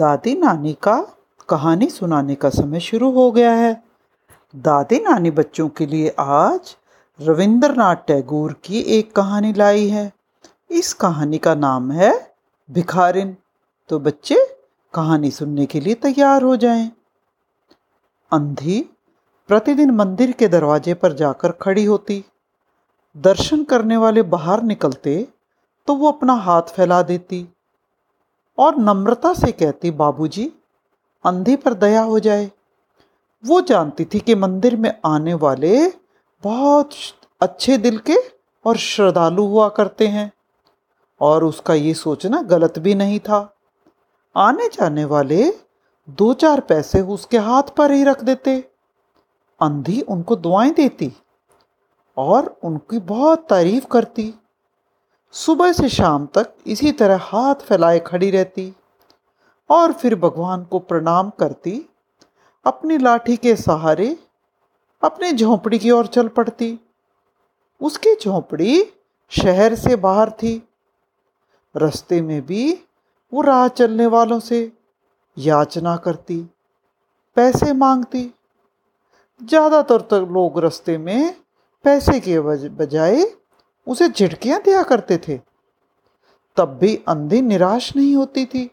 दादी नानी का कहानी सुनाने का समय शुरू हो गया है। दादी नानी बच्चों के लिए आज रविंद्रनाथ टैगोर की एक कहानी लाई है। इस कहानी का नाम है भिखारिन। तो बच्चे, कहानी सुनने के लिए तैयार हो जाएँ। अंधी प्रतिदिन मंदिर के दरवाजे पर जाकर खड़ी होती। दर्शन करने वाले बाहर निकलते तो वो अपना हाथ फैला देती। और नम्रता से कहती, बाबूजी, अंधे पर दया हो जाए। वो जानती थी कि मंदिर में आने वाले बहुत अच्छे दिल के और श्रद्धालु हुआ करते हैं और उसका ये सोचना गलत भी नहीं था। आने जाने वाले दो चार पैसे उसके हाथ पर ही रख देते। अंधी उनको दुआएँ देती और उनकी बहुत तारीफ़ करती। सुबह से शाम तक इसी तरह हाथ फैलाए खड़ी रहती और फिर भगवान को प्रणाम करती, अपनी लाठी के सहारे अपने झोंपड़ी की ओर चल पड़ती। उसकी झोंपड़ी शहर से बाहर थी। रास्ते में भी वो राह चलने वालों से याचना करती, पैसे मांगती। ज़्यादातर तो लोग रास्ते में पैसे के बजाय उसे झिटकियाँ दिया करते थे। तब भी अंधी निराश नहीं होती थी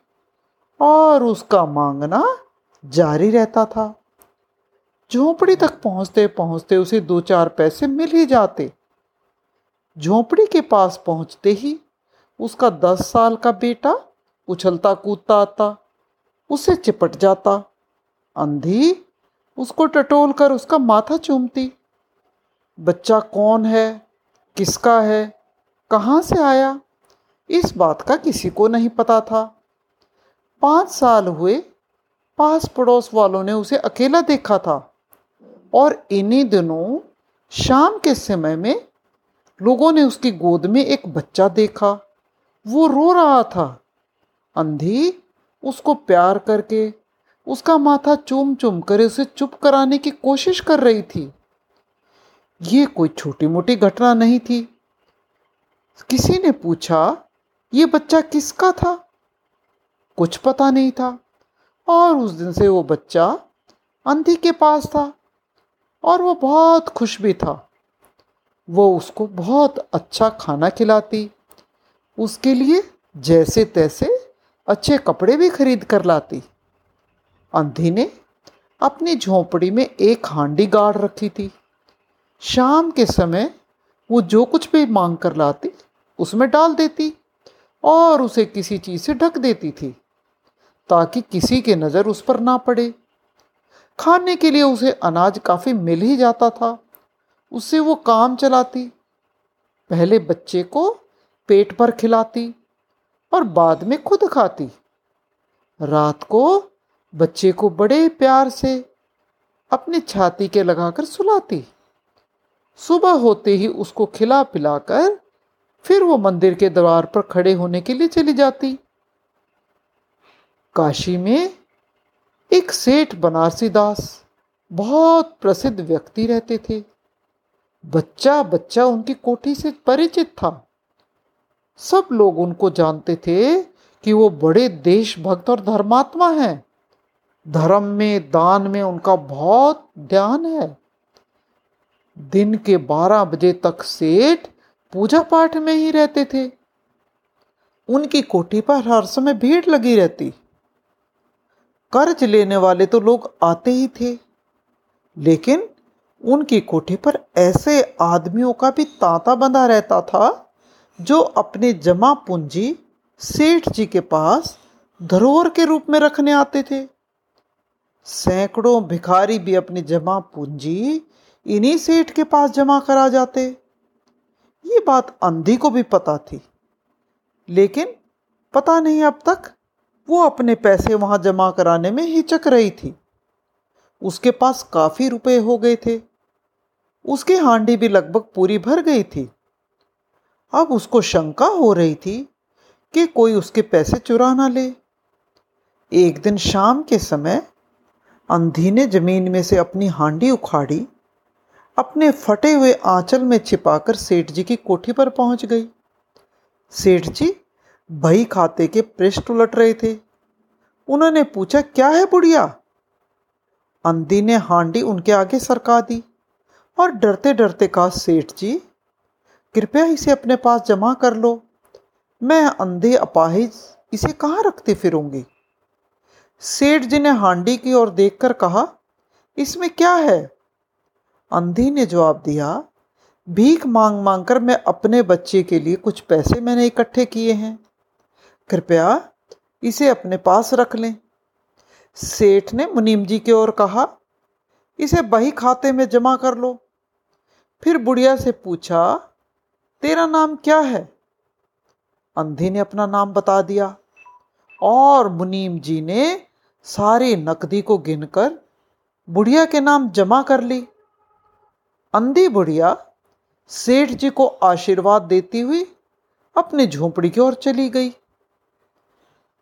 और उसका मांगना जारी रहता था। झोंपड़ी तक पहुँचते पहुँचते उसे दो चार पैसे मिल ही जाते। झोंपड़ी के पास पहुँचते ही उसका दस साल का बेटा उछलता कूदता आता, उसे चिपट जाता। अंधी उसको टटोल कर उसका माथा चूमती। बच्चा कौन है? किसका है? कहाँ से आया? इस बात का किसी को नहीं पता था। पाँच साल हुए पास पड़ोस वालों ने उसे अकेला देखा था और इन्हीं दिनों शाम के समय में लोगों ने उसकी गोद में एक बच्चा देखा। वो रो रहा था। अंधी उसको प्यार करके, उसका माथा चूम चूम कर उसे चुप कराने की कोशिश कर रही थी। ये कोई छोटी मोटी घटना नहीं थी। किसी ने पूछा, ये बच्चा किसका था? कुछ पता नहीं था, और उस दिन से वो बच्चा अंधी के पास था, और वो बहुत खुश भी था। वो उसको बहुत अच्छा खाना खिलाती, उसके लिए जैसे तैसे अच्छे कपड़े भी खरीद कर लाती। अंधी ने अपनी झोंपड़ी में एक हांडी गाड़ रखी थी। शाम के समय वो जो कुछ भी मांग कर लाती, उसमें डाल देती और उसे किसी चीज़ से ढक देती थी ताकि किसी के नज़र उस पर ना पड़े। खाने के लिए उसे अनाज काफ़ी मिल ही जाता था। उससे वो काम चलाती, पहले बच्चे को पेट पर खिलाती और बाद में खुद खाती। रात को बच्चे को बड़े प्यार से अपनी छाती के लगाकर सुलाती। सुबह होते ही उसको खिला पिलाकर फिर वो मंदिर के द्वार पर खड़े होने के लिए चली जाती। काशी में एक सेठ बनारसी दास बहुत प्रसिद्ध व्यक्ति रहते थे। बच्चा बच्चा उनकी कोठी से परिचित था। सब लोग उनको जानते थे कि वो बड़े देशभक्त और धर्मात्मा हैं। धर्म में, दान में उनका बहुत ध्यान है। दिन के 12 बजे तक सेठ पूजा पाठ में ही रहते थे। उनकी कोठी पर हर समय भीड़ लगी रहती। कर्ज लेने वाले तो लोग आते ही थे, लेकिन उनकी कोठी पर ऐसे आदमियों का भी तांता बंधा रहता था, जो अपने जमा पूंजी सेठ जी के पास धरोहर के रूप में रखने आते थे। सैकड़ों भिखारी भी अपनी जमा पूंजी इन्हीं सेठ के पास जमा करा जाते। ये बात अंधी को भी पता थी। लेकिन पता नहीं अब तक वो अपने पैसे वहाँ जमा कराने में हिचक रही थी। उसके पास काफ़ी रुपए हो गए थे। उसकी हांडी भी लगभग पूरी भर गई थी। अब उसको शंका हो रही थी कि कोई उसके पैसे चुरा ना ले। एक दिन शाम के समय अंधी ने ज़मीन में से अपनी हांडी उखाड़ी अपने फटे हुए आंचल में छिपाकर सेठ जी की कोठी पर पहुँच गई। सेठ जी बही खाते के पृष्ठ उलट रहे थे। उन्होंने पूछा, क्या है बुढ़िया? अंधी ने हांडी उनके आगे सरका दी और डरते डरते कहा, सेठ जी, कृपया इसे अपने पास जमा कर लो। मैं अंधे अपाहिज इसे कहाँ रखते फिरूँगी? सेठ जी ने हांडी की ओर देखकर कहा, इसमें क्या है? अंधी ने जवाब दिया, भीख मांग मांग कर मैं अपने बच्चे के लिए कुछ पैसे मैंने इकट्ठे किए हैं। कृपया इसे अपने पास रख लें। सेठ ने मुनीम जी की ओर कहा, इसे बही खाते में जमा कर लो। फिर बुढ़िया से पूछा, तेरा नाम क्या है? अंधी ने अपना नाम बता दिया और मुनीम जी ने सारी नकदी को गिनकर बुढ़िया के नाम जमा कर ली। अंधी बुढ़िया सेठ जी को आशीर्वाद देती हुई अपनी झोंपड़ी की ओर चली गई।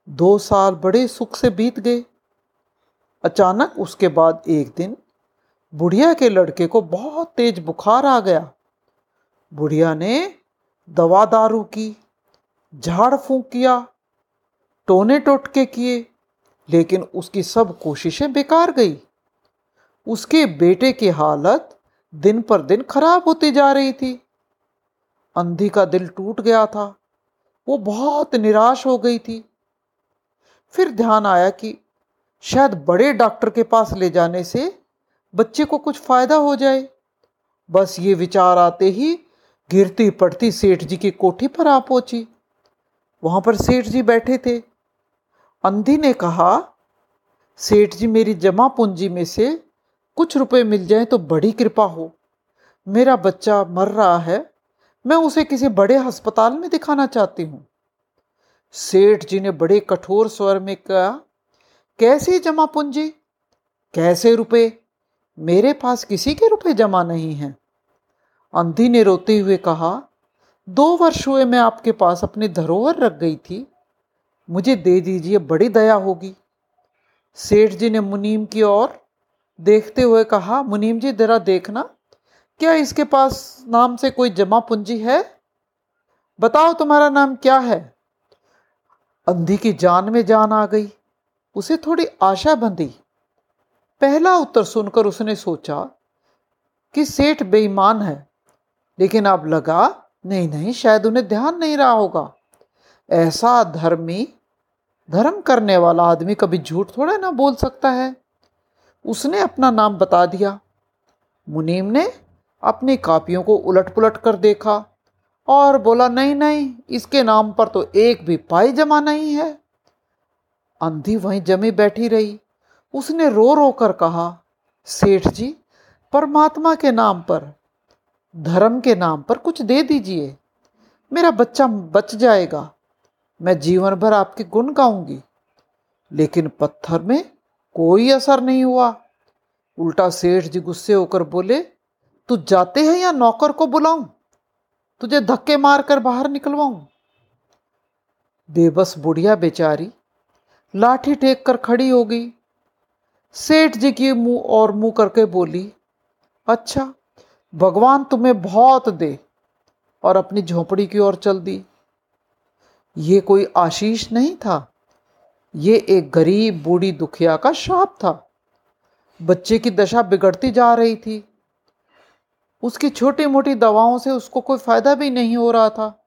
दो साल बड़े सुख से बीत गए। अचानक उसके बाद एक दिन बुढ़िया के लड़के को बहुत तेज बुखार आ गया। बुढ़िया ने दवा दारू की, झाड़ फूंक किया टोने टोटके किए, लेकिन उसकी सब कोशिशें बेकार गई। उसके बेटे की हालत दिन पर दिन खराब होती जा रही थी। अंधी का दिल टूट गया था। वो बहुत निराश हो गई थी। फिर ध्यान आया कि शायद बड़े डॉक्टर के पास ले जाने से बच्चे को कुछ फ़ायदा हो जाए। बस ये विचार आते ही गिरती पड़ती सेठ जी की कोठी पर आ पहुँची। वहाँ पर सेठ जी बैठे थे। अंधी ने कहा, सेठ जी मेरी जमा पूंजी में से कुछ रुपए मिल जाए तो बड़ी कृपा हो। मेरा बच्चा मर रहा है, मैं उसे किसी बड़े अस्पताल में दिखाना चाहती हूँ। सेठ जी ने बड़े कठोर स्वर में कहा, कैसे जमा पूंजी? कैसे रुपए? मेरे पास किसी के रुपए जमा नहीं हैं। अंधी ने रोते हुए कहा, दो वर्ष हुए मैं आपके पास अपनी धरोहर रख गई थी। मुझे दे दीजिए, बड़ी दया होगी। सेठ जी ने मुनीम की ओर देखते हुए कहा, मुनीम जी, जरा देखना, क्या इसके पास नाम से कोई जमा पूंजी है? बताओ तुम्हारा नाम क्या है? अंधी की जान में जान आ गई। उसे थोड़ी आशा बंधी। पहला उत्तर सुनकर उसने सोचा कि सेठ बेईमान है, लेकिन अब लगा, नहीं नहीं, शायद उन्हें ध्यान नहीं रहा होगा। ऐसा धर्मी, धर्म करने वाला आदमी कभी झूठ थोड़ा ना बोल सकता है। उसने अपना नाम बता दिया। मुनीम ने अपनी कापियों को उलट पुलट कर देखा और बोला, नहीं नहीं, इसके नाम पर तो एक भी पाई जमा नहीं है। अंधी वहीं जमी बैठी रही। उसने रो रो कर कहा, सेठ जी, परमात्मा के नाम पर, धर्म के नाम पर कुछ दे दीजिए। मेरा बच्चा बच जाएगा। मैं जीवन भर आपके गुण गाऊँगी। लेकिन पत्थर में कोई असर नहीं हुआ। उल्टा सेठ जी गुस्से होकर बोले, तू जाते हैं या नौकर को बुलाऊं? तुझे धक्के मार कर बाहर निकलवाऊं? बेबस बुढ़िया बेचारी लाठी टेक कर खड़ी हो गई। सेठ जी की मुँह और मुँह करके बोली अच्छा भगवान तुम्हें बहुत दे और अपनी झोपड़ी की ओर चल दी। ये कोई आशीष नहीं था? ये एक गरीब बूढ़ी दुखिया का शाप था। बच्चे की दशा बिगड़ती जा रही थी। उसकी छोटी मोटी दवाओं से उसको कोई फ़ायदा भी नहीं हो रहा था।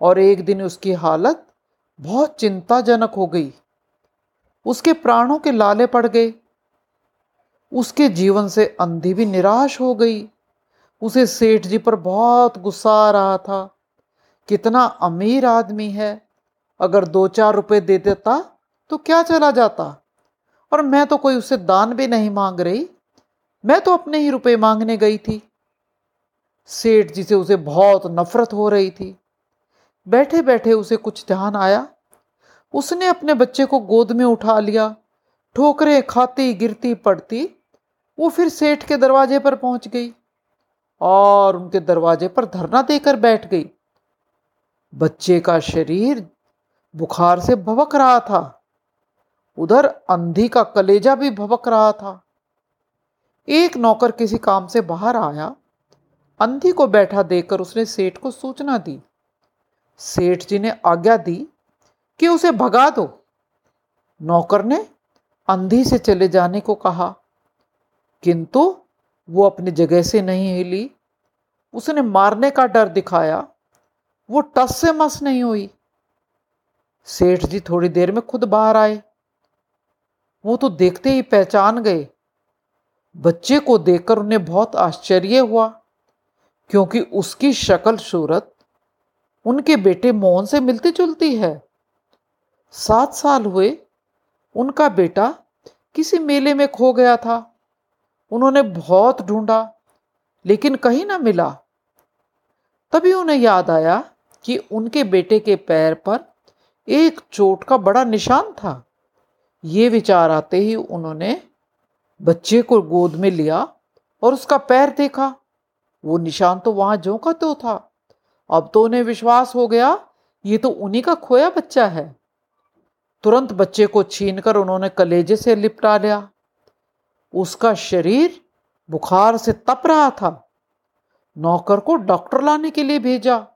और एक दिन उसकी हालत बहुत चिंताजनक हो गई। उसके प्राणों के लाले पड़ गए। उसके जीवन से अंधी भी निराश हो गई। उसे सेठ जी पर बहुत गुस्सा आ रहा था। कितना अमीर आदमी है। अगर दो चार रुपए दे देता तो क्या चला जाता? और मैं तो कोई उससे दान भी नहीं मांग रही। मैं तो अपने ही रुपए मांगने गई थी। सेठ जी से उसे बहुत नफरत हो रही थी। बैठे बैठे उसे कुछ ध्यान आया। उसने अपने बच्चे को गोद में उठा लिया। ठोकरें खाती, गिरती, पड़ती। वो फिर सेठ के दरवाजे पर पहुँच गई और उनके दरवाजे पर धरना देकर बैठ गई। बच्चे का शरीर बुखार से भवक रहा था। उधर अंधी का कलेजा भी भबक रहा था। एक नौकर किसी काम से बाहर आया। अंधी को बैठा देखकर उसने सेठ को सूचना दी। सेठ जी ने आज्ञा दी कि उसे भगा दो। नौकर ने अंधी से चले जाने को कहा। किंतु वो अपनी जगह से नहीं हिली। उसने मारने का डर दिखाया। वो टस से मस नहीं हुई। सेठ जी थोड़ी देर में खुद बाहर आए। वो तो देखते ही पहचान गए। बच्चे को देखकर उन्हें बहुत आश्चर्य हुआ, क्योंकि उसकी शक्ल, सूरत उनके बेटे मोहन से मिलती जुलती है। सात साल हुए, उनका बेटा किसी मेले में खो गया था। उन्होंने बहुत ढूंढा, लेकिन कहीं ना मिला। तभी उन्हें याद आया कि उनके बेटे के पैर पर एक चोट का बड़ा निशान था। ये विचार आते ही उन्होंने बच्चे को गोद में लिया और उसका पैर देखा। वो निशान तो वहाँ जो का तो था। अब तो उन्हें विश्वास हो गया, ये तो उन्हीं का खोया बच्चा है। तुरंत बच्चे को छीनकर उन्होंने कलेजे से लिपटा लिया। उसका शरीर बुखार से तप रहा था। नौकर को डॉक्टर लाने के लिए भेजा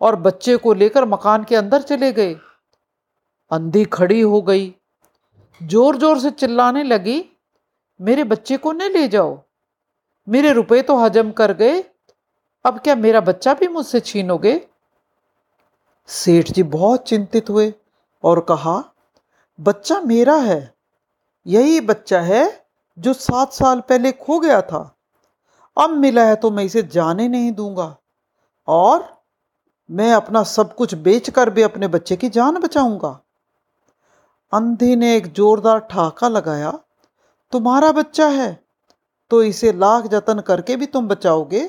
और बच्चे को लेकर मकान के अंदर चले गए। अंधी खड़ी हो गई। ज़ोर ज़ोर से चिल्लाने लगी, मेरे बच्चे को न ले जाओ। मेरे रुपए तो हजम कर गए। अब क्या मेरा बच्चा भी मुझसे छीनोगे? सेठ जी बहुत चिंतित हुए और कहा, बच्चा मेरा है। यही बच्चा है जो सात साल पहले खो गया था। अब मिला है तो मैं इसे जाने नहीं दूँगा। और मैं अपना सब कुछ बेचकर भी अपने बच्चे की जान बचाऊँगा। अंधी ने एक जोरदार ठाका लगाया, तुम्हारा बच्चा है तो इसे लाख जतन करके भी तुम बचाओगे?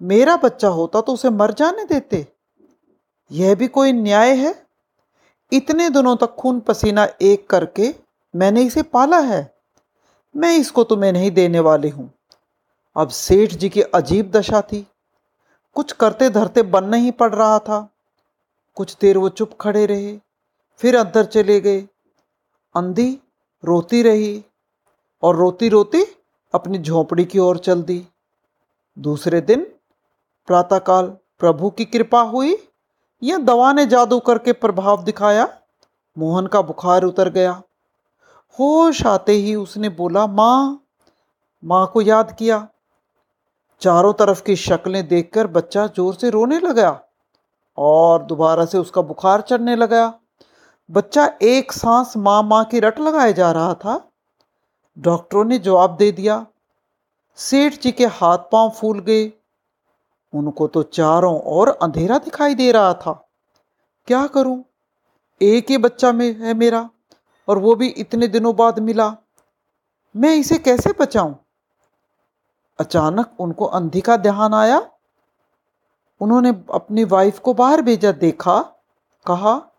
मेरा बच्चा होता तो उसे मर जाने देते। यह भी कोई न्याय है? इतने दिनों तक खून पसीना एक करके मैंने इसे पाला है। मैं इसको तुम्हें नहीं देने वाली हूँ। अब सेठ जी की अजीब दशा थी। कुछ करते धरते बन नहीं पड़ रहा था। कुछ देर वो चुप खड़े रहे, फिर अंदर चले गए। अंधी, रोती रही और रोती रोती अपनी झोंपड़ी की ओर चल दी। दूसरे दिन प्रातःकाल प्रभु की कृपा हुई, या दवा ने जादू करके प्रभाव दिखाया? मोहन का बुखार उतर गया। होश आते ही उसने बोला, माँ माँ को याद किया। चारों तरफ़ की शक्लें देखकर बच्चा ज़ोर से रोने लगा और दोबारा से उसका बुखार चढ़ने लगा। बच्चा एक सांस माँ माँ की रट लगाए जा रहा था। डॉक्टरों ने जवाब दे दिया। सेठ जी के हाथ पाँव फूल गए। उनको तो चारों ओर अंधेरा दिखाई दे रहा था। क्या करूँ? एक ही बच्चा में है मेरा, और वो भी इतने दिनों बाद मिला। मैं इसे कैसे बचाऊं? अचानक उनको अंधी का ध्यान आया। उन्होंने अपनी वाइफ को बाहर भेजा, देखा, कहा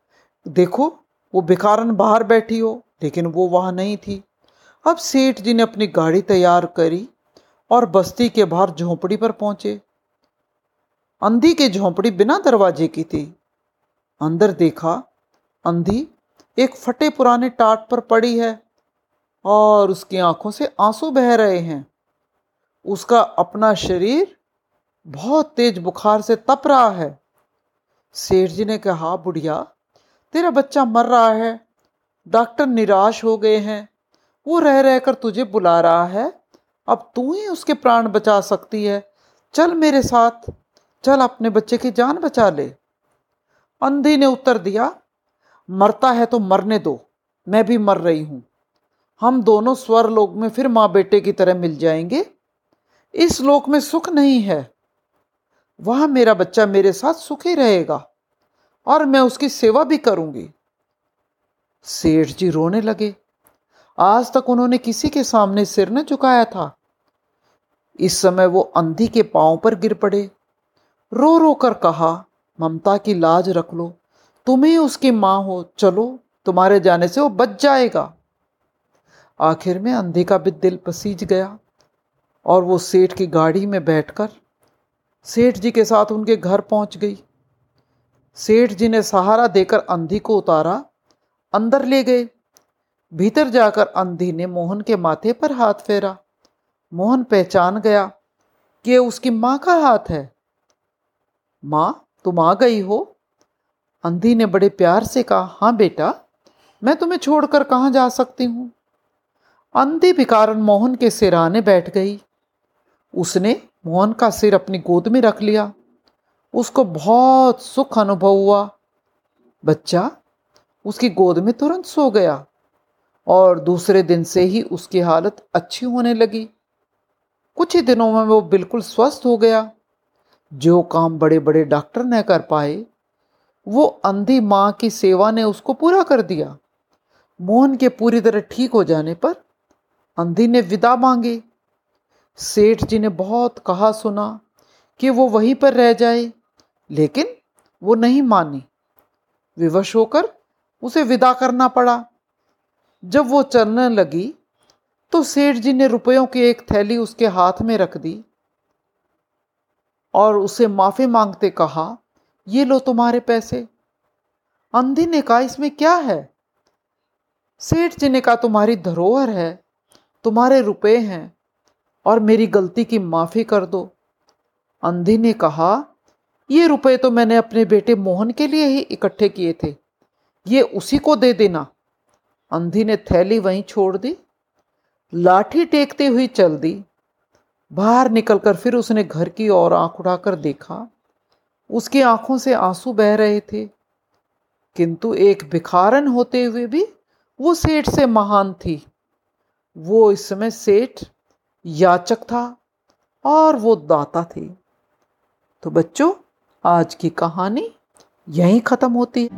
देखो, वो बेकारन बाहर बैठी हो, लेकिन वो वहाँ नहीं थी। अब सेठ जी ने अपनी गाड़ी तैयार करी और बस्ती के बाहर झोंपड़ी पर पहुँचे। अंधी की झोंपड़ी बिना दरवाजे की थी। अंदर देखा, अंधी एक फटे पुराने टाट पर पड़ी है और उसकी आँखों से आँसू बह रहे हैं। उसका अपना शरीर बहुत तेज बुखार से तप रहा है। सेठ जी ने कहा, बुढ़िया तेरा बच्चा मर रहा है, डॉक्टर निराश हो गए हैं, वो रह रहकर तुझे बुला रहा है, अब तू ही उसके प्राण बचा सकती है। चल मेरे साथ, चल अपने बच्चे की जान बचा ले। अंधी ने उत्तर दिया, मरता है तो मरने दो, मैं भी मर रही हूँ। हम दोनों स्वर लोक में फिर माँ बेटे की तरह मिल जाएँगे। इस लोक में सुख नहीं है। वहाँ मेरा बच्चा मेरे साथ सुखी रहेगा। और मैं उसकी सेवा भी करूँगी। सेठ जी रोने लगे। आज तक उन्होंने किसी के सामने सिर न झुकाया था। इस समय वो अंधी के पाँव पर गिर पड़े। रो रो कर कहा, ममता की लाज रख लो। तुम्हें उसकी माँ हो, चलो, तुम्हारे जाने से वो बच जाएगा। आखिर में अंधे का भी दिल पसीज गया और वो सेठ की गाड़ी में बैठकर सेठ जी के साथ उनके घर पहुँच गई। सेठ जी ने सहारा देकर अंधी को उतारा, अंदर ले गए। भीतर जाकर अंधी ने मोहन के माथे पर हाथ फेरा। मोहन पहचान गया कि उसकी माँ का हाथ है। माँ, तुम आ गई हो? अंधी ने बड़े प्यार से कहा हाँ बेटा, मैं तुम्हें छोड़कर कहाँ जा सकती हूँ? अंधी भिकारन मोहन के सिराने बैठ गई। उसने मोहन का सिर अपनी गोद में रख लिया। उसको बहुत सुख अनुभव हुआ। बच्चा, उसकी गोद में तुरंत सो गया और दूसरे दिन से ही उसकी हालत अच्छी होने लगी। कुछ ही दिनों में वो बिल्कुल स्वस्थ हो गया। जो काम बड़े बड़े डॉक्टर न कर पाए, वो अंधी माँ की सेवा ने उसको पूरा कर दिया। मोहन के पूरी तरह ठीक हो जाने पर अंधी ने विदा मांगी। सेठ जी ने बहुत कहा सुना कि वो वहीं पर रह जाए। लेकिन वो नहीं मानी। विवश होकर उसे विदा करना पड़ा। जब वो चलने लगी तो सेठ जी ने रुपयों की एक थैली उसके हाथ में रख दी और उसे माफ़ी मांगते कहा, ये लो तुम्हारे पैसे। अंधी ने कहा, इसमें क्या है? सेठ जी ने कहा, तुम्हारी धरोहर है, तुम्हारे रुपए हैं और मेरी गलती की माफ़ी कर दो। अंधी ने कहा ये रुपए तो मैंने अपने बेटे मोहन के लिए ही इकट्ठे किए थे। ये उसी को दे देना। अंधी ने थैली वहीं छोड़ दी, लाठी टेकती हुई चल दी। बाहर निकलकर फिर उसने घर की ओर आँख उठाकर देखा। उसकी आँखों से आँसू बह रहे थे। किंतु एक भिखारन होते हुए भी वो सेठ से महान थी। वो इस समय सेठ, याचक था और वो दाता थी। तो बच्चों आज की कहानी यहीं खत्म होती है।